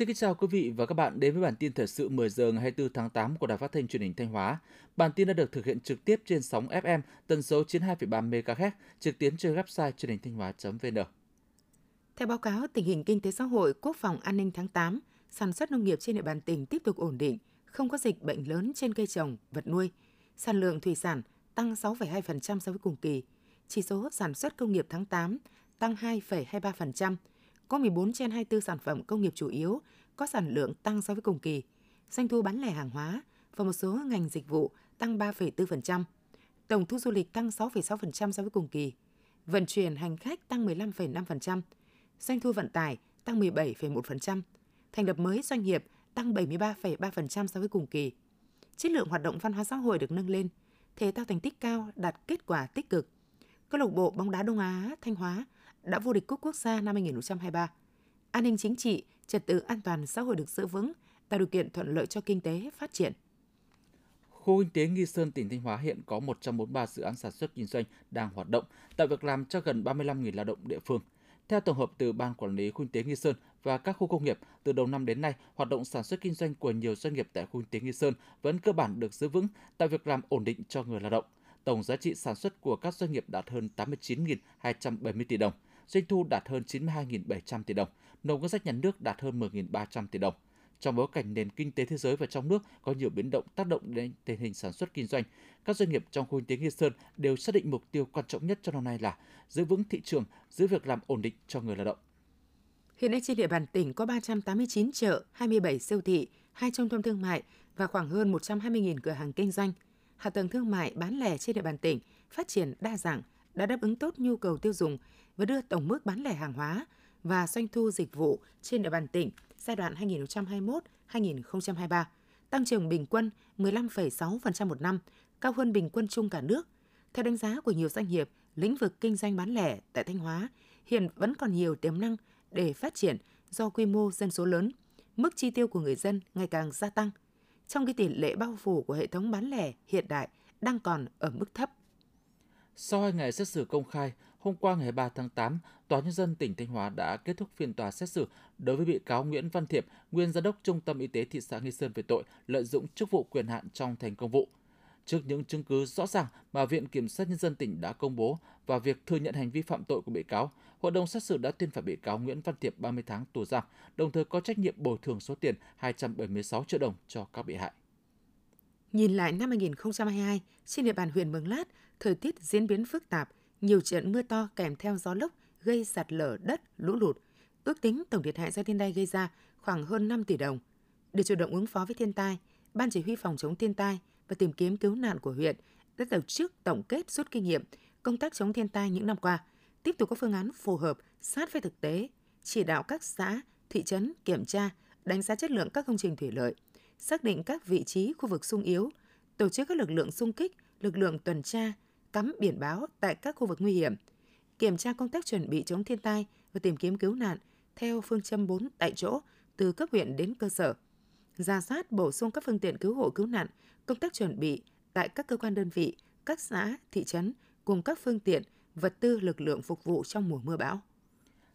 Xin kính chào quý vị và các bạn đến với bản tin thời sự 10 giờ ngày 24 tháng 8 của Đài Phát thanh Truyền hình Thanh Hóa. Bản tin đã được thực hiện trực tiếp trên sóng FM tần số 92,3 MHz, trực tuyến trên website truyền hình thanh hóa.vn. Theo báo cáo tình hình kinh tế xã hội, quốc phòng an ninh tháng 8, sản xuất nông nghiệp trên địa bàn tỉnh tiếp tục ổn định, không có dịch bệnh lớn trên cây trồng, vật nuôi. Sản lượng thủy sản tăng 6,2% so với cùng kỳ. Chỉ số sản xuất công nghiệp tháng 8 tăng 2,23%, có 14 trên 24 sản phẩm công nghiệp chủ yếu có sản lượng tăng so với cùng kỳ. Doanh thu bán lẻ hàng hóa và một số ngành dịch vụ tăng 3,4%. Tổng thu du lịch tăng 6,6% so với cùng kỳ. Vận chuyển hành khách tăng 15,5%. Doanh thu vận tải tăng 17,1%. Thành lập mới doanh nghiệp tăng 73,3% so với cùng kỳ. Chất lượng hoạt động văn hóa xã hội được nâng lên. Thể thao thành tích cao đạt kết quả tích cực. Câu lạc bộ bóng đá Đông Á Thanh Hóa đã vô địch cúp quốc gia năm 2023. An ninh chính trị, trật tự an toàn xã hội được giữ vững, tạo điều kiện thuận lợi cho kinh tế phát triển. Khu kinh tế Nghi Sơn, tỉnh Thanh Hóa hiện có 143 dự án sản xuất kinh doanh đang hoạt động, tạo việc làm cho gần 35.000 lao động địa phương. Theo tổng hợp từ Ban Quản lý Khu kinh tế Nghi Sơn và các khu công nghiệp, từ đầu năm đến nay, hoạt động sản xuất kinh doanh của nhiều doanh nghiệp tại khu kinh tế Nghi Sơn vẫn cơ bản được giữ vững, tạo việc làm ổn định cho người lao động. Tổng giá trị sản xuất của các doanh nghiệp đạt hơn 89.270 tỷ đồng, doanh thu đạt hơn 92.700 tỷ đồng, nộp ngân sách nhà nước đạt hơn 10.300 tỷ đồng. Trong bối cảnh nền kinh tế thế giới và trong nước có nhiều biến động tác động đến tình hình sản xuất kinh doanh, các doanh nghiệp trong khu kinh tế Nghi Sơn đều xác định mục tiêu quan trọng nhất cho năm nay là giữ vững thị trường, giữ việc làm ổn định cho người lao động. Hiện nay trên địa bàn tỉnh có 389 chợ, 27 siêu thị, 2 trung tâm thương mại và khoảng hơn 120.000 cửa hàng kinh doanh. Hạ tầng thương mại bán lẻ trên địa bàn tỉnh phát triển đa dạng, đã đáp ứng tốt nhu cầu tiêu dùng và đưa tổng mức bán lẻ hàng hóa và doanh thu dịch vụ trên địa bàn tỉnh giai đoạn 2021-2023 tăng trưởng bình quân 15,6% một năm, cao hơn bình quân chung cả nước. Theo đánh giá của nhiều doanh nghiệp, lĩnh vực kinh doanh bán lẻ tại Thanh Hóa hiện vẫn còn nhiều tiềm năng để phát triển do quy mô dân số lớn, mức chi tiêu của người dân ngày càng gia tăng, trong khi tỷ lệ bao phủ của hệ thống bán lẻ hiện đại đang còn ở mức thấp. Sau hai ngày xét xử công khai, hôm qua ngày 3 tháng 8, Tòa Nhân dân tỉnh Thanh Hóa đã kết thúc phiên tòa xét xử đối với bị cáo Nguyễn Văn Thiệp, nguyên giám đốc Trung tâm Y tế thị xã Nghi Sơn về tội lợi dụng chức vụ quyền hạn trong thành công vụ. Trước những chứng cứ rõ ràng mà Viện Kiểm sát Nhân dân tỉnh đã công bố và việc thừa nhận hành vi phạm tội của bị cáo, Hội đồng xét xử đã tuyên phạt bị cáo Nguyễn Văn Thiệp 30 tháng tù giam, đồng thời có trách nhiệm bồi thường số tiền 276 triệu đồng cho các bị hại. Nhìn lại năm 2022, trên địa bàn huyện Mường Lát, thời tiết diễn biến phức tạp, nhiều trận mưa to kèm theo gió lốc gây sạt lở đất, lũ lụt. Ước tính tổng thiệt hại do thiên tai gây ra khoảng hơn 5 tỷ đồng. Để chủ động ứng phó với thiên tai, Ban chỉ huy phòng chống thiên tai và tìm kiếm cứu nạn của huyện đã tổ chức tổng kết rút kinh nghiệm công tác chống thiên tai những năm qua, tiếp tục có phương án phù hợp sát với thực tế, chỉ đạo các xã, thị trấn kiểm tra, đánh giá chất lượng các công trình thủy lợi, xác định các vị trí khu vực sung yếu, tổ chức các lực lượng xung kích, lực lượng tuần tra, cắm biển báo tại các khu vực nguy hiểm, kiểm tra công tác chuẩn bị chống thiên tai và tìm kiếm cứu nạn theo phương châm 4 tại chỗ từ cấp huyện đến cơ sở. Ra soát bổ sung các phương tiện cứu hộ cứu nạn, công tác chuẩn bị tại các cơ quan đơn vị, các xã, thị trấn cùng các phương tiện, vật tư lực lượng phục vụ trong mùa mưa bão.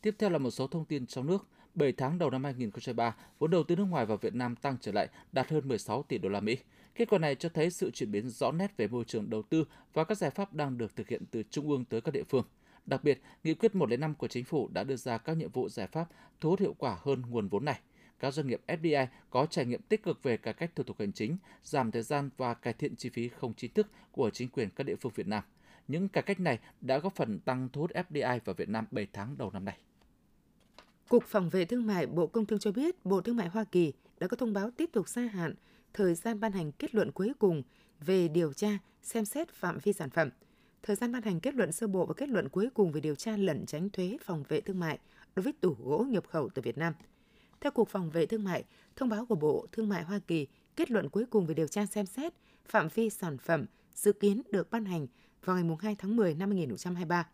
Tiếp theo là một số thông tin trong nước. 7 tháng đầu năm 2023, vốn đầu tư nước ngoài vào Việt Nam tăng trở lại, đạt hơn 16 tỷ đô la Mỹ. Kết quả này cho thấy sự chuyển biến rõ nét về môi trường đầu tư và các giải pháp đang được thực hiện từ trung ương tới các địa phương. Đặc biệt, Nghị quyết 105 của Chính phủ đã đưa ra các nhiệm vụ giải pháp thu hút hiệu quả hơn nguồn vốn này. Các doanh nghiệp FDI có trải nghiệm tích cực về cải cách thủ tục hành chính, giảm thời gian và cải thiện chi phí không chính thức của chính quyền các địa phương Việt Nam. Những cải cách này đã góp phần tăng thu hút FDI vào Việt Nam 7 tháng đầu năm nay. Cục Phòng vệ Thương mại Bộ Công Thương cho biết Bộ Thương mại Hoa Kỳ đã có thông báo tiếp tục gia hạn thời gian ban hành kết luận cuối cùng về điều tra, xem xét phạm vi sản phẩm. Thời gian ban hành kết luận sơ bộ và kết luận cuối cùng về điều tra lẩn tránh thuế phòng vệ thương mại đối với tủ gỗ nhập khẩu từ Việt Nam. Theo Cục Phòng vệ Thương mại, thông báo của Bộ Thương mại Hoa Kỳ, kết luận cuối cùng về điều tra xem xét phạm vi sản phẩm dự kiến được ban hành vào ngày 2 tháng 10 năm 2023.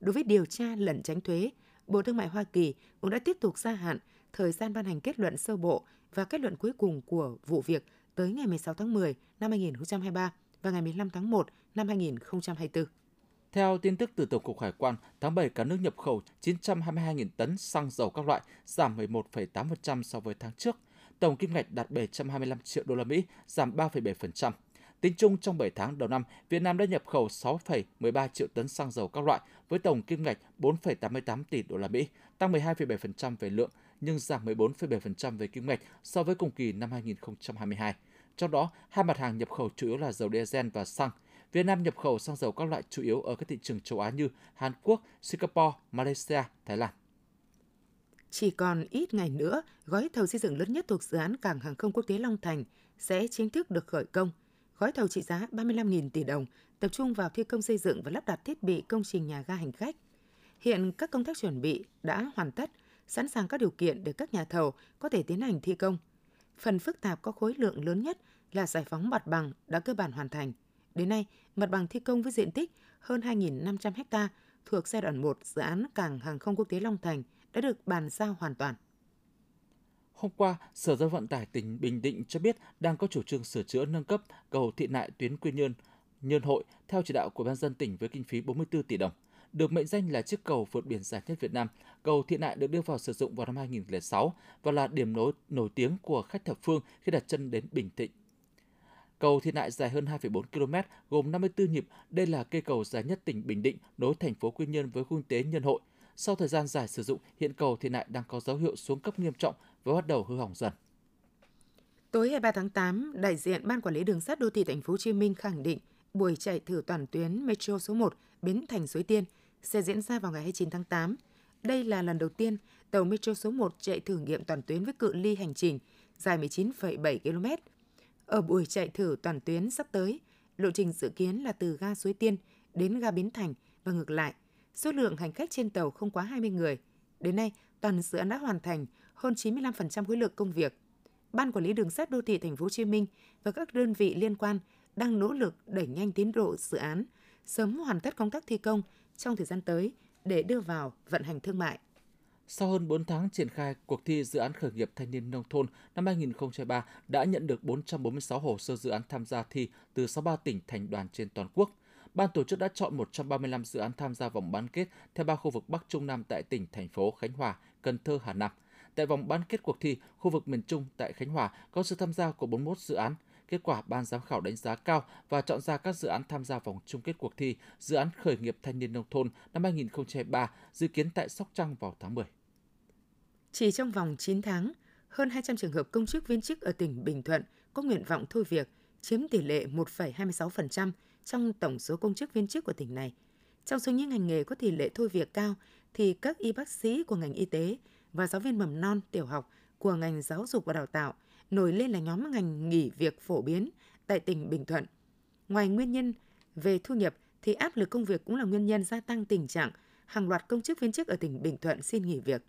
Đối với điều tra lẩn tránh thuế, Bộ Thương mại Hoa Kỳ cũng đã tiếp tục gia hạn thời gian ban hành kết luận sơ bộ và kết luận cuối cùng của vụ việc tới ngày 16 tháng 10 năm 2023 và ngày 15 tháng 1 năm 2024. Theo tin tức từ Tổng cục Hải quan, tháng 7 cả nước nhập khẩu 922.000 tấn xăng dầu các loại, giảm 11,8% so với tháng trước. Tổng kim ngạch đạt 725 triệu đô la Mỹ, giảm 3,7%. Tính chung trong 7 tháng đầu năm, Việt Nam đã nhập khẩu 6,13 triệu tấn xăng dầu các loại với tổng kim ngạch 4,88 tỷ đô la Mỹ, tăng 12,7% về lượng nhưng giảm 14,7% về kim ngạch so với cùng kỳ năm 2022. Trong đó, hai mặt hàng nhập khẩu chủ yếu là dầu diesel và xăng. Việt Nam nhập khẩu xăng dầu các loại chủ yếu ở các thị trường châu Á như Hàn Quốc, Singapore, Malaysia, Thái Lan. Chỉ còn ít ngày nữa, gói thầu xây dựng lớn nhất thuộc dự án Cảng hàng không quốc tế Long Thành sẽ chính thức được khởi công. Gói thầu trị giá 35.000 tỷ đồng, tập trung vào thi công xây dựng và lắp đặt thiết bị công trình nhà ga hành khách. Hiện các công tác chuẩn bị đã hoàn tất, sẵn sàng các điều kiện để các nhà thầu có thể tiến hành thi công. Phần phức tạp có khối lượng lớn nhất là giải phóng mặt bằng đã cơ bản hoàn thành. Đến nay, mặt bằng thi công với diện tích hơn 2.500 ha thuộc giai đoạn 1 dự án Cảng hàng không quốc tế Long Thành đã được bàn giao hoàn toàn. Hôm qua, Sở Giao vận tải tỉnh Bình Định cho biết đang có chủ trương sửa chữa nâng cấp cầu Thị Nại tuyến Quy Nhơn, Nhơn Hội theo chỉ đạo của ban dân tỉnh với kinh phí 44 tỷ đồng. Được mệnh danh là chiếc cầu vượt biển dài nhất Việt Nam, cầu Thiện Nại được đưa vào sử dụng vào năm 2006 và là điểm nối nổi tiếng của khách thập phương khi đặt chân đến Bình Định. Cầu Thiện Nại dài hơn 2,4 km, gồm 54 nhịp. Đây là cây cầu dài nhất tỉnh Bình Định, nối thành phố Quy Nhơn với khu kinh tế Nhân Hội. Sau thời gian dài sử dụng, hiện cầu Thiện Nại đang có dấu hiệu xuống cấp nghiêm trọng và bắt đầu hư hỏng dần. Tối 23 tháng 8, đại diện Ban Quản lý Đường sắt Đô thị Thành phố Hồ Chí Minh khẳng định buổi chạy thử toàn tuyến Metro số 1 Bến Thành Suối Tiên sẽ diễn ra vào ngày 29 tháng 8. Đây là lần đầu tiên tàu Metro số 1 chạy thử nghiệm toàn tuyến với cự ly hành trình dài 19,7 km. Ở buổi chạy thử toàn tuyến sắp tới, lộ trình dự kiến là từ ga Suối Tiên đến ga Bến Thành và ngược lại. Số lượng hành khách trên tàu không quá 20 người. Đến nay, toàn dự án đã hoàn thành hơn 95% khối lượng công việc. Ban quản lý đường sắt đô thị thành phố Hồ Chí Minh và các đơn vị liên quan đang nỗ lực đẩy nhanh tiến độ dự án, sớm hoàn tất công tác thi công trong thời gian tới để đưa vào vận hành thương mại. Sau hơn 4 tháng triển khai, cuộc thi dự án khởi nghiệp thanh niên nông thôn năm 2023 đã nhận được 446 hồ sơ dự án tham gia thi từ 63 tỉnh thành đoàn trên toàn quốc. Ban tổ chức đã chọn 135 dự án tham gia vòng bán kết theo ba khu vực Bắc Trung Nam tại tỉnh, thành phố Khánh Hòa, Cần Thơ, Hà Nam. Tại vòng bán kết cuộc thi, khu vực miền Trung tại Khánh Hòa có sự tham gia của 41 dự án. Kết quả ban giám khảo đánh giá cao và chọn ra các dự án tham gia vòng chung kết cuộc thi dự án khởi nghiệp thanh niên nông thôn năm 2023 dự kiến tại Sóc Trăng vào tháng 10. Chỉ trong vòng 9 tháng, hơn 200 trường hợp công chức viên chức ở tỉnh Bình Thuận có nguyện vọng thôi việc, chiếm tỷ lệ 1,26% trong tổng số công chức viên chức của tỉnh này. Trong số những ngành nghề có tỷ lệ thôi việc cao thì các y bác sĩ của ngành y tế và giáo viên mầm non, tiểu học của ngành giáo dục và đào tạo nổi lên là nhóm ngành nghỉ việc phổ biến tại tỉnh Bình Thuận. Ngoài nguyên nhân về thu nhập thì áp lực công việc cũng là nguyên nhân gia tăng tình trạng hàng loạt công chức viên chức ở tỉnh Bình Thuận xin nghỉ việc.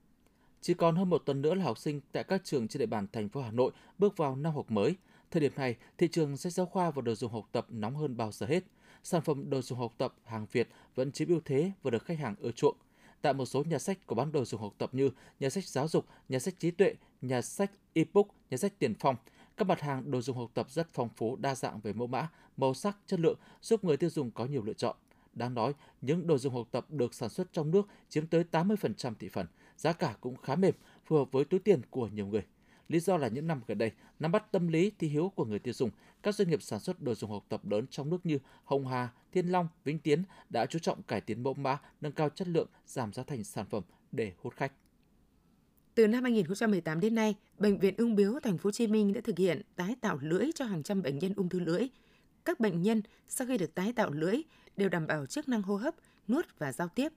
Chỉ còn hơn một tuần nữa là học sinh tại các trường trên địa bàn thành phố Hà Nội bước vào năm học mới. Thời điểm này, thị trường sách giáo khoa và đồ dùng học tập nóng hơn bao giờ hết. Sản phẩm đồ dùng học tập hàng Việt vẫn chiếm ưu thế và được khách hàng ưa chuộng. Tại một số nhà sách có bán đồ dùng học tập như nhà sách giáo dục, nhà sách trí tuệ, nhà sách ebook, nhà sách tiền phong, các mặt hàng đồ dùng học tập rất phong phú, đa dạng về mẫu mã, màu sắc, chất lượng, giúp người tiêu dùng có nhiều lựa chọn. Đáng nói, những đồ dùng học tập được sản xuất trong nước chiếm tới 80% thị phần, giá cả cũng khá mềm, phù hợp với túi tiền của nhiều người. Lý do là những năm gần đây, nắm bắt tâm lý thi hiếu của người tiêu dùng, các doanh nghiệp sản xuất đồ dùng học tập lớn trong nước như Hồng Hà, Thiên Long, Vĩnh Tiến đã chú trọng cải tiến mẫu mã, nâng cao chất lượng, giảm giá thành sản phẩm để hút khách. Từ năm 2018 đến nay, bệnh viện Ung Biếu Thành phố Hồ Chí Minh đã thực hiện tái tạo lưỡi cho hàng trăm bệnh nhân ung thư lưỡi. Các bệnh nhân sau khi được tái tạo lưỡi đều đảm bảo chức năng hô hấp, nuốt và giao tiếp.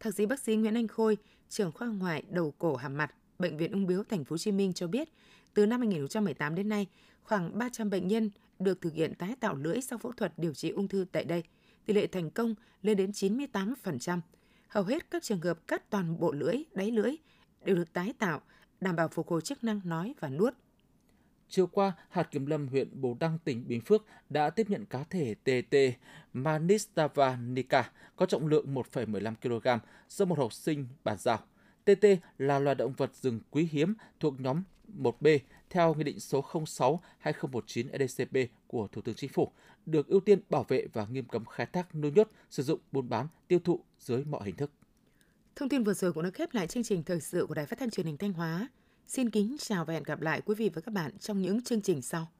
Thạc sĩ bác sĩ Nguyễn Anh Khôi, trưởng khoa ngoại đầu cổ hàm mặt, bệnh viện Ung Biếu Thành phố Hồ Chí Minh cho biết, từ năm 2018 đến nay, khoảng 300 bệnh nhân được thực hiện tái tạo lưỡi sau phẫu thuật điều trị ung thư tại đây. Tỷ lệ thành công lên đến 98%. Hầu hết các trường hợp cắt toàn bộ lưỡi, đáy lưỡi đều được tái tạo, đảm bảo phục hồi chức năng nói và nuốt. Chiều qua, hạt kiểm lâm huyện Bù Đăng, tỉnh Bình Phước đã tiếp nhận cá thể TT Manistava nica có trọng lượng 1,15 kg do một học sinh bàn giao. TT là loài động vật rừng quý hiếm thuộc nhóm 1B theo Nghị định số 06-2019 EDCP của Thủ tướng Chính phủ, được ưu tiên bảo vệ và nghiêm cấm khai thác nuôi nhốt, sử dụng, buôn bán, tiêu thụ dưới mọi hình thức. Thông tin vừa rồi cũng đã khép lại chương trình thời sự của Đài Phát thanh Truyền hình Thanh Hóa. Xin kính chào và hẹn gặp lại quý vị và các bạn trong những chương trình sau.